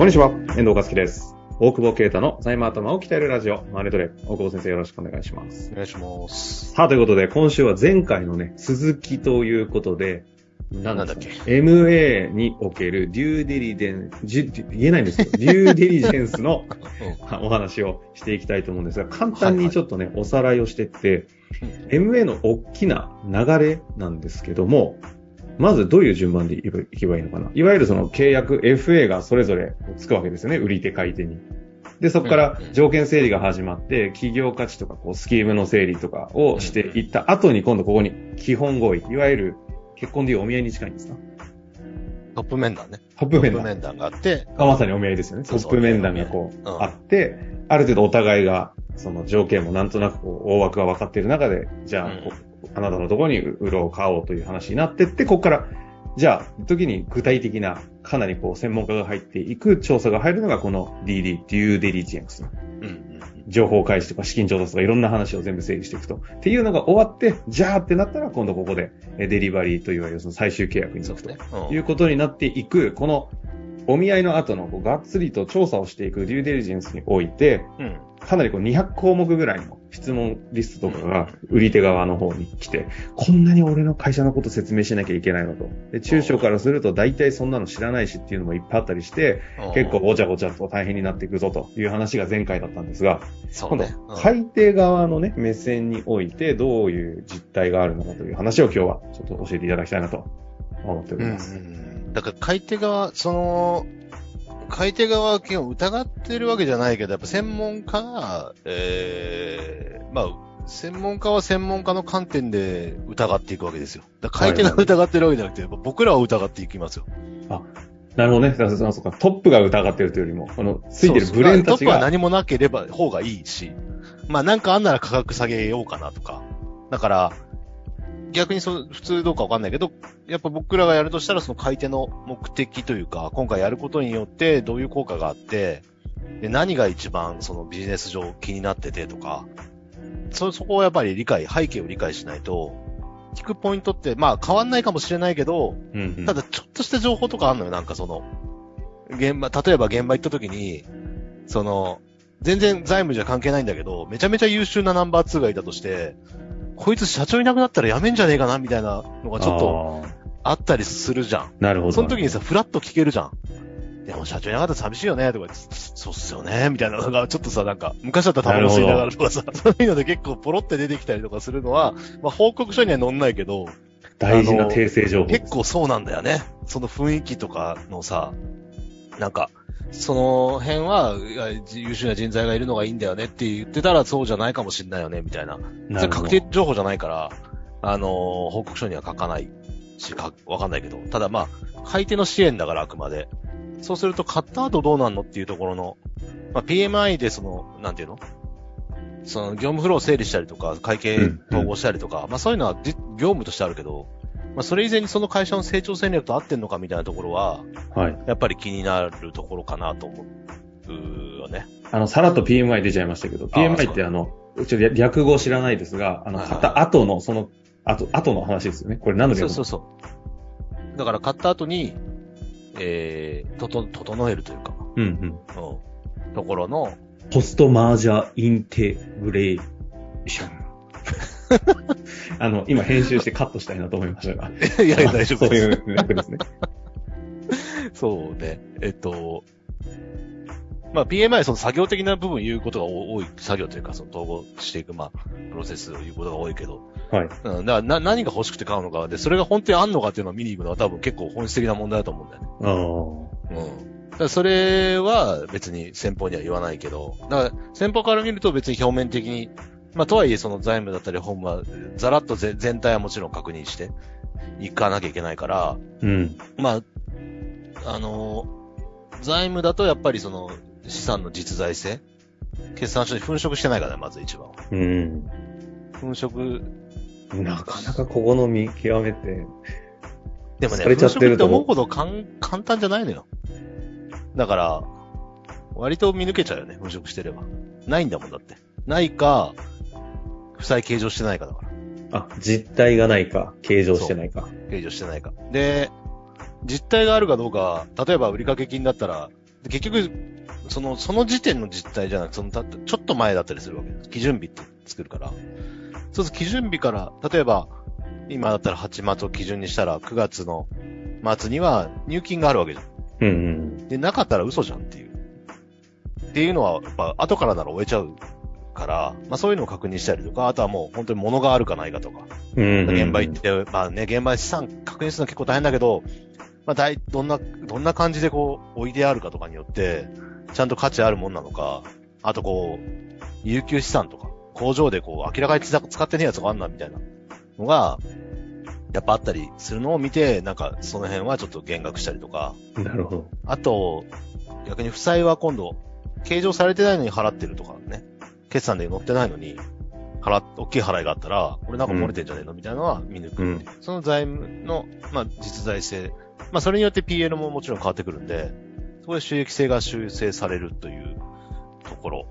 こんにちは、遠藤和樹です。大久保啓太の財務頭を鍛えるラジオ、マネトレ。大久保先生よろしくお願いします。お願いします。さあ、ということで、今週は前回のね、続きということで、ななんだっけ ?MA におけるデューデリデン、ジュ言えないんですけど、デューデリジェンスのお話をしていきたいと思うんですが、簡単にちょっとね、おさらいをしていって、MA の大きな流れなんですけども、まずどういう順番でいけばいいのかな？いわゆるその契約 FA がそれぞれつくわけですよね。売り手買い手に。で、そこから条件整理が始まって、企業価値とかこうスキームの整理とかをしていった後に今度ここに基本合意。いわゆる結婚でいうお見合いに近いんですか？トップ面談ね。トップ面談。面談があって、あまさにお見合いですよね。トップ面談がこう、うんあって、ある程度お互いが、その条件もなんとなくこう、大枠が分かっている中で、じゃあ、あなたのところに売ろう買おうという話になってって、ここから、じゃあ、時に具体的な、かなりこう、専門家が入っていく調査が入るのが、この DD、デューデリジェンス。うんうん情報開示とか資金調達とかいろんな話を全部整理していくと。っていうのが終わって、じゃあってなったら、今度ここで、えデリバリーといわゆるその最終契約に行くと。いうことになっていく、このお見合いの後のこうがっつりと調査をしていくデューデリジェンスにおいて、うん。かなりこう200項目ぐらいの質問リストとかが売り手側の方に来て、こんなに俺の会社のこと説明しなきゃいけないのと。で、中小からすると大体そんなの知らないしっていうのもいっぱいあったりして、結構ごちゃごちゃと大変になっていくぞという話が前回だったんですが、今度い手側のね、目線においてどういう実態があるのかという話を今日はちょっと教えていただきたいなと思っておりうんます。うん。だから買い手側、その、買い手側は基本疑ってるわけじゃないけど、やっぱ専門家が、ええまあ、専門家は専門家の観点で疑っていくわけですよ。だから買い手が疑ってるわけじゃなくて、僕らは疑っていきますよ。なるほどね。そうかトップが疑ってるというよりも、この、ついてるブレーンたちそうそうトップはが、何もなければ、方がいいし、まあなんかあんなら価格下げようかなとか。だから、逆にその、普通どうかわかんないけど、やっぱ僕らがやるとしたらその買い手の目的というか、今回やることによってどういう効果があって、で、何が一番そのビジネス上気になっててとか、そ、そこをやっぱり理解、背景を理解しないと、聞くポイントって、まあ変わんないかもしれないけど、うんうん。ただ、ちょっとした情報とかあんのよ、なんかその、現場、例えば現場行った時に、その、全然財務じゃ関係ないんだけど、めちゃめちゃ優秀なナンバー2がいたとして、こいつ社長いなくなったら辞めんじゃねえかな、みたいなのがちょっとああったりするじゃん。ーなるほど。その時にさ、フラッと聞けるじゃん。でも社長いなかったら寂しいよね、とか言って、そうっすよね、みたいなのが、ちょっとさ、なんか、昔だったらタバコ吸いながらとかさ、そういうので結構ポロって出てきたりとかするのは、まあ報告書には載んないけど、大事な訂正情報。結構そうなんだよね。その雰囲気とかのさ、なんか、その辺は優秀な人材がいるのがいいんだよねって言ってたらそうじゃないかもしれないよね、みたいな。それなるほど確定情報じゃないから、あのー報告書には書かないし、かわかんないけど。ただまあ、買い手の支援だからあくまで。そうすると買った後どうなんのっていうところの、まあ PMI でその、なんていうの？その業務フローを整理したりとか、会計統合したりとか、まあそういうのはじ業務としてあるけど、まあそれ以前にその会社の成長戦略と合ってんのかみたいなところは、はい。やっぱり気になるところかなと思うよね。あの、さらっと PMI 出ちゃいましたけど、PMI ってあの、ちょっと略語知らないですが、あの、買った後の、その、後、後の話ですよね。これ何の略語？そうそうそう。だから買った後に、えー、とと、整えるというか、うんうん。うん、ところの、ポストマージャーインテグレーション。あの、今編集してカットしたいなと思いましたが。いやいや、大丈夫そういです。う略ですね。そうね。えっと、まあ PMI その作業的な部分言うことが多い、作業というかその統合していく、まあ、プロセスを言うことが多いけど、はい。うん、だからな、何が欲しくて買うのかで、それが本当にあんのかっていうのを見に行くのは多分結構本質的な問題だと思うんだよね。ああ。うん。だからそれは別に先方には言わないけど、だから先方から見ると別に表面的に、まあとはいえその財務だったり本はざらっとぜ全体はもちろん確認していかなきゃいけないから、うん。まあ、あの、財務だとやっぱりその資産の実在性決算書に粉飾してないからね、まず一番は。うん。粉飾、なかなかここの見極めて、でもね、されちゃってると粉飾って思うほどかん簡単じゃないのよ。だから、割と見抜けちゃうよね、粉飾してれば。ないんだもんだって。ないか、負債計上してないかだから。あ、実体がないか、計上してないか。計上してないか。で、実態があるかどうか、例えば売掛金だったら、で結局、その、その時点の実態じゃなくて、その、たちょっと前だったりするわけです。基準日って作るから。そうすると基準日から、例えば、今だったら8月を基準にしたら、9月の末には入金があるわけじゃん。うんうん。で、なかったら嘘じゃんっていう。っていうのは、やっぱ、後からなら終えちゃうから、まあそういうのを確認したりとか、あとはもう本当に物があるかないかとか、うんうんうん現場行って、まあね、現場資産確認するのは結構大変だけど、まあ大、どんな、どんな感じでこう、置いてあるかとかによって、ちゃんと価値あるもんなのか、あとこう、有給資産とか、工場でこう、明らかに使ってねえやつがあんなみたいなのが、やっぱあったりするのを見て、なんかその辺はちょっと減額したりとか、なるほど。あと、逆に負債は今度、計上されてないのに払ってるとかね。決算で載ってないのに、払っ、大きい払いがあったら、これなんか漏れてんじゃねえのみたいなのは見抜くう。うんその財務の、まあ、実在性。まあ、それによって PL ももちろん変わってくるんで、そこで収益性が修正されるというところ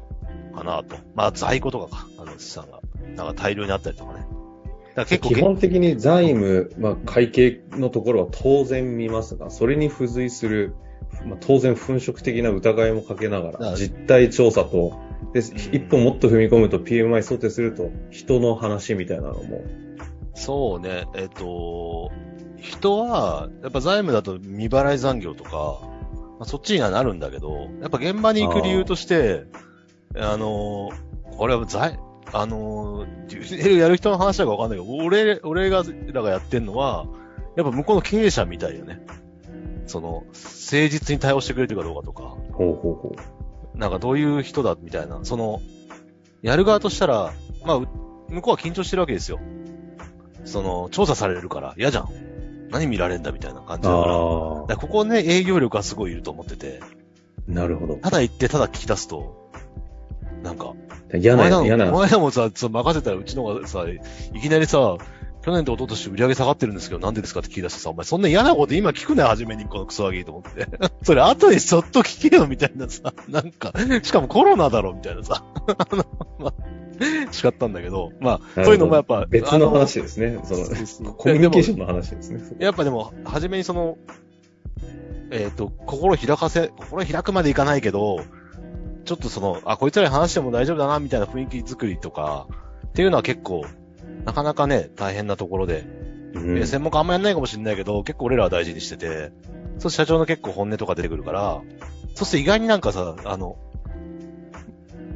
かなと。まあ、在庫とかか、あの資産が。なんか大量にあったりとかね。だから結構基本的に財務、まあ、会計のところは当然見ますが、それに付随する、まあ、当然粉飾的な疑いもかけながら実態調査と、で、ん。一歩もっと踏み込むと PMI 想定すると、人の話みたいなのも、そうね、えっ、と、人は、やっぱ財務だと未払い残業とか、まあ、そっちにはなるんだけど、やっぱ現場に行く理由として、あの、これは財、あの、やる人の話だかわかんないけど、俺、俺がらがやってんのは、やっぱ向こうの経営者みたいよね。その、誠実に対応してくれてるかどうかとか、ほうほうほなんかどういう人だみたいな、その、やる側としたら、まあ、う向こうは緊張してるわけですよ。その、調査されるから嫌じゃん。何見られんだみたいな感う。じだから。からここね、営業力がすごいいると思ってて、あ、なるほど。ただ行ってただ聞き出すと、なんか、嫌な、嫌な。お前らもさ、任せたらうちのがさ、いきなりさ、去年と一昨年売り上げ下がってるんですけど、なんでですかって聞き出してさ、お前そんな嫌なこと今聞くなよ、初めにこのクソガキと思って。それ後にそっと聞けよ、みたいなさ、なんか、しかもコロナだろ、みたいなさ、あの、まったんだけど、まあ、そういうのもやっぱ、別の話ですね。その、そうそうコミュニケーションの話ですね。やっぱでも、初めにその、えっ、と、心開かせ、心開くまでいかないけど、ちょっとその、あ、こいつらに話しても大丈夫だな、みたいな雰囲気作りとか、っていうのは結構、なかなかね、大変なところで、うんえ専門家あんまやんないかもしれないけど、結構俺らは大事にしてて、そう社長の結構本音とか出てくるから、そうすると意外になんかさ、あの、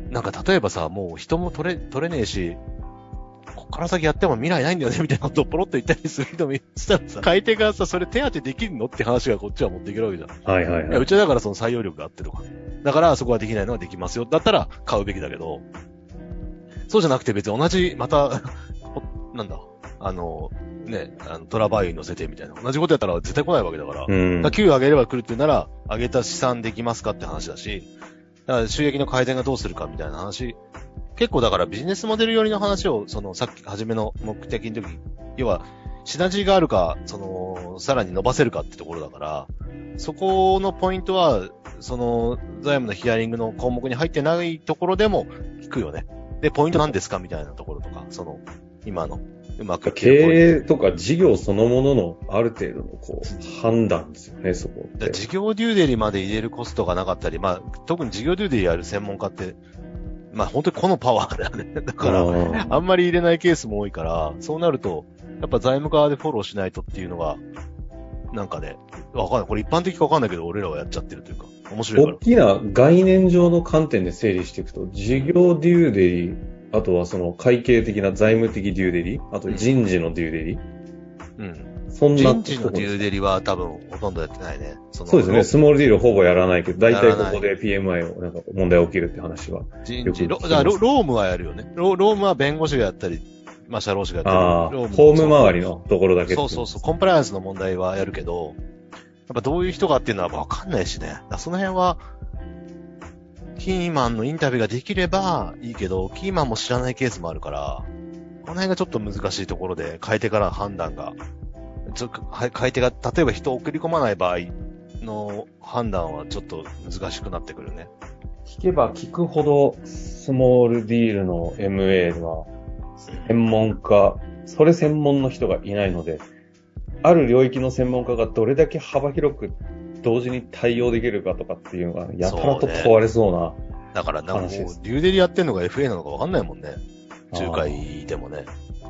なんか例えばさ、もう人も取れ、取れねえし、こっから先やっても未来ないんだよね、みたいなことをポロッと言ったりする人もいたらさ、買い手がさ、それ手当てできるのって話がこっちは持っていけるわけじゃん。はいはいはい。うちはだからその採用力があってとか。だからそこはできないのはできますよ。だったら買うべきだけど、そうじゃなくて別に同じ、また、おなんだ、あの、ね、あのトラバイに乗せてみたいな。同じことやったら絶対来ないわけだから。うん。だから給与上げれば来るって言うなら、上げた資産できますかって話だし、だから収益の改善がどうするかみたいな話。結構だからビジネスモデル寄りの話を、そのさっき初めの目的の時、要は、シナジーがあるか、その、さらに伸ばせるかってところだから、そこのポイントは、その、財務のヒアリングの項目に入ってないところでも聞くよね。で、ポイントなんですか？みたいなところとか、その、今の、うまく経営とか事業そのもののある程度のこう判断ですよね、そこって。事業デューデリまで入れるコストがなかったり、まあ、特に事業デューデリやる専門家って、まあ本当にこのパワーだよね。だから、ああんまり入れないケースも多いから、そうなると、やっぱ財務側でフォローしないとっていうのが、なんかね、わかんない。これ一般的かわかんないけど、俺らはやっちゃってるというか、面白い大。きな概念上の観点で整理していくと、事業デューデリ、あとはその会計的な財務的デューデリ、あと人事のデューデリ、うん。そんな人事のデューデリは多分ほとんどやってないね。そのそうですね。スモールディールほぼやらないけど、大体ここで PMI をなんか問題起きるって話は。人事、ロロロームはやるよね。ロロームは弁護士がやったり、まあ社労士がやったり。ああ、ロームホーム周りのところだけそうそうそう、コンプライアンスの問題はやるけど、やっぱどういう人かっていうのはわかんないしね。その辺は、キーマンのインタビューができればいいけど、キーマンも知らないケースもあるから、この辺がちょっと難しいところで、買い手から判断が、ちょ買い手が、例えば人を送り込まない場合の判断はちょっと難しくなってくるね。聞けば聞くほど、スモールディールの MA は、専門家、それ専門の人がいないので、ある領域の専門家がどれだけ幅広く同時に対応できるかとかっていうのが、やたらと問われそうな。だから、なんかもう話です、デューデリやってんのが FA なのかわかんないもんね。仲介でもね。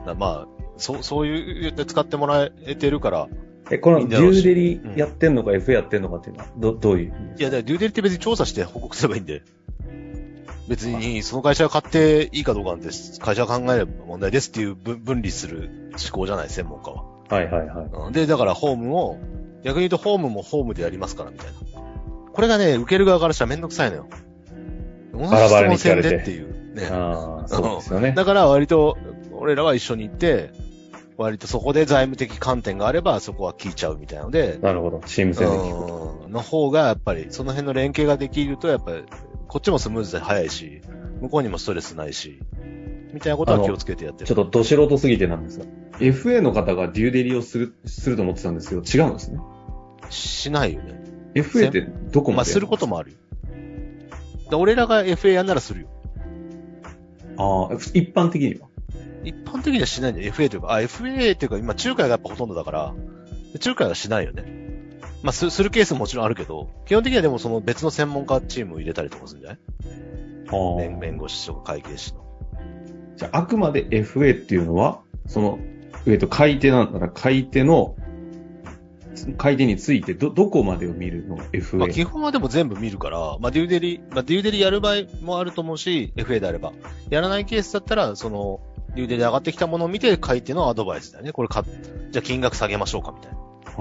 だまあ、そう、そういうで使ってもらえてるから。え、このデューデリやってんのか FA やってんのかっていうのは、ど、どういういや、だからデューデリって別に調査して報告すればいいんで。別に、その会社が買っていいかどうかなんて、会社が考えれば問題ですっていう分分離する思考じゃない、専門家は。はいはいはい。うんで、だからホームを、逆に言うとホームもホームでやりますから、みたいな。これがね、受ける側からしたらめんどくさいのよ。同じバラバラに質問戦でっていう。ね。ああ、そうですよね。だから割と、俺らは一緒に行って、割とそこで財務的観点があれば、そこは聞いちゃうみたいなので、なるほど。チーム戦で聞くの方がやっぱり、その辺の連携ができると、やっぱり、こっちもスムーズで早いし、向こうにもストレスないし、みたいなことは気をつけてやってる。ちょっとど素人すぎてなんですが、FA の方がデューデリをする、すると思ってたんですけど、違うんですね。しないよね。FA ってどこまでまあ、することもあるよ。で俺らが FA やんならするよ。ああ、一般的には？一般的にはしないんだよ。FA というか、あ、FA っていうか、今、仲介がやっぱほとんどだから、仲介はしないよね。まあ、す、するケースももちろんあるけど、基本的にはでもその別の専門家チームを入れたりとかするんじゃない？あ弁弁護士とか会計士の。じゃあ、あくまで FA っていうのは、その、えっと、買い手なんだら、買い手の、買い手について、ど、どこまでを見るのが FA。まあ、基本はでも全部見るから、まあ、デューデリ、まあ、デューデリやる場合もあると思うし、FA であれば。やらないケースだったら、その、デューデリ上がってきたものを見て、買い手のアドバイスだよね。これか、じゃあ金額下げましょうか、みたいな。ああ、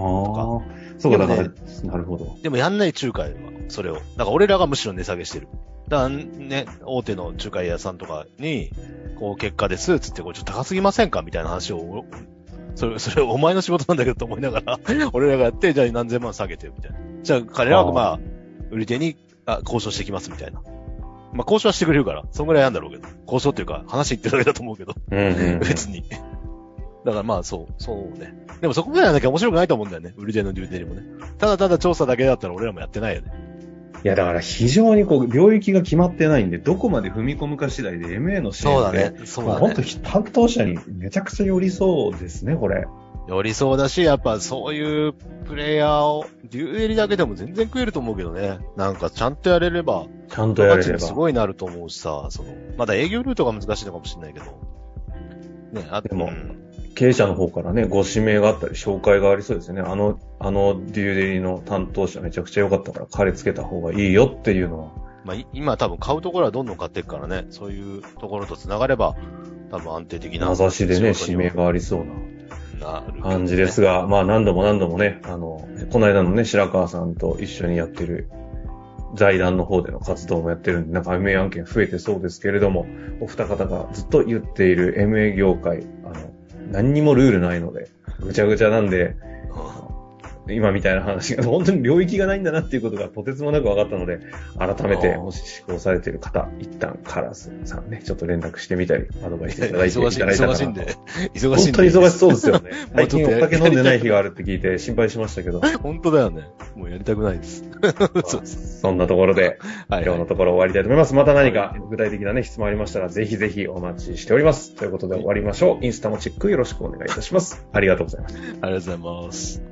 そうか、だから、でなるほど。でもやんない仲介は、それを。だから俺らがむしろ値下げしてる。だからね、大手の仲介屋さんとかに、こう結果です、つってこうちょっと高すぎませんかみたいな話を、それ、それお前の仕事なんだけどと思いながら、俺らがやって、じゃあ何千万下げて、みたいな。じゃあ彼らはまあ、売り手にあ交渉してきます、みたいな。まあ交渉はしてくれるから、そんぐらいやんだろうけど。交渉っていうか、話言ってるだけだと思うけど、うんうんうん。別に。だからまあそう、そうね。でもそこまでやらなきゃ面白くないと思うんだよね。売り手のデューテリもね。ただただ調査だけだったら俺らもやってないよね。いや、だから非常にこう、領域が決まってないんで、どこまで踏み込むか次第で MA の支援って、そうだね。そうだねまあ本。当担当者にめちゃくちゃ寄りそうですね、これ。寄りそうだし、やっぱそういうプレイヤーを、デューエリだけでも全然食えると思うけどね。なんかちゃんとやれれば、ちゃんとやれれば。すごいなると思うしさ、その、まだ営業ルートが難しいのかもしれないけど。ね、あでもうん経営者の方からね、ご指名があったり、紹介がありそうですよね。あの、あのデューデリの担当者めちゃくちゃ良かったから、彼つけた方がいいよっていうのは。まあ、い今多分買うところはどんどん買っていくからね、そういうところと繋がれば、多分安定的な。名指しでね、指名がありそうな感じですが、まあ何度も何度もね、あの、この間のね、白川さんと一緒にやってる財団の方での活動もやってるんで、なんか MA 案件増えてそうですけれども、お二方がずっと言っている MA 業界、何にもルールないので、ぐちゃぐちゃなんで、今みたいな話が本当に領域がないんだなっていうことがとてつもなく分かったので、改めて、もし施行されている方、一旦カラスさんね、ちょっと連絡してみたり、アドバイスいただいて いただいたかなと忙しいんで。忙しいんで。本当に忙しそうですよね。も最近お酒飲んでない日があるって聞いて心配しましたけど、本当だよね。もうやりたくない です。そんなところで、はい、今日のところ終わりたいと思います。また何か具体的なね、質問ありましたら、ぜひぜひお待ちしております。ということで終わりましょう。インスタもチェックよろしくお願いいたします。ありがとうございます。ありがとうございます。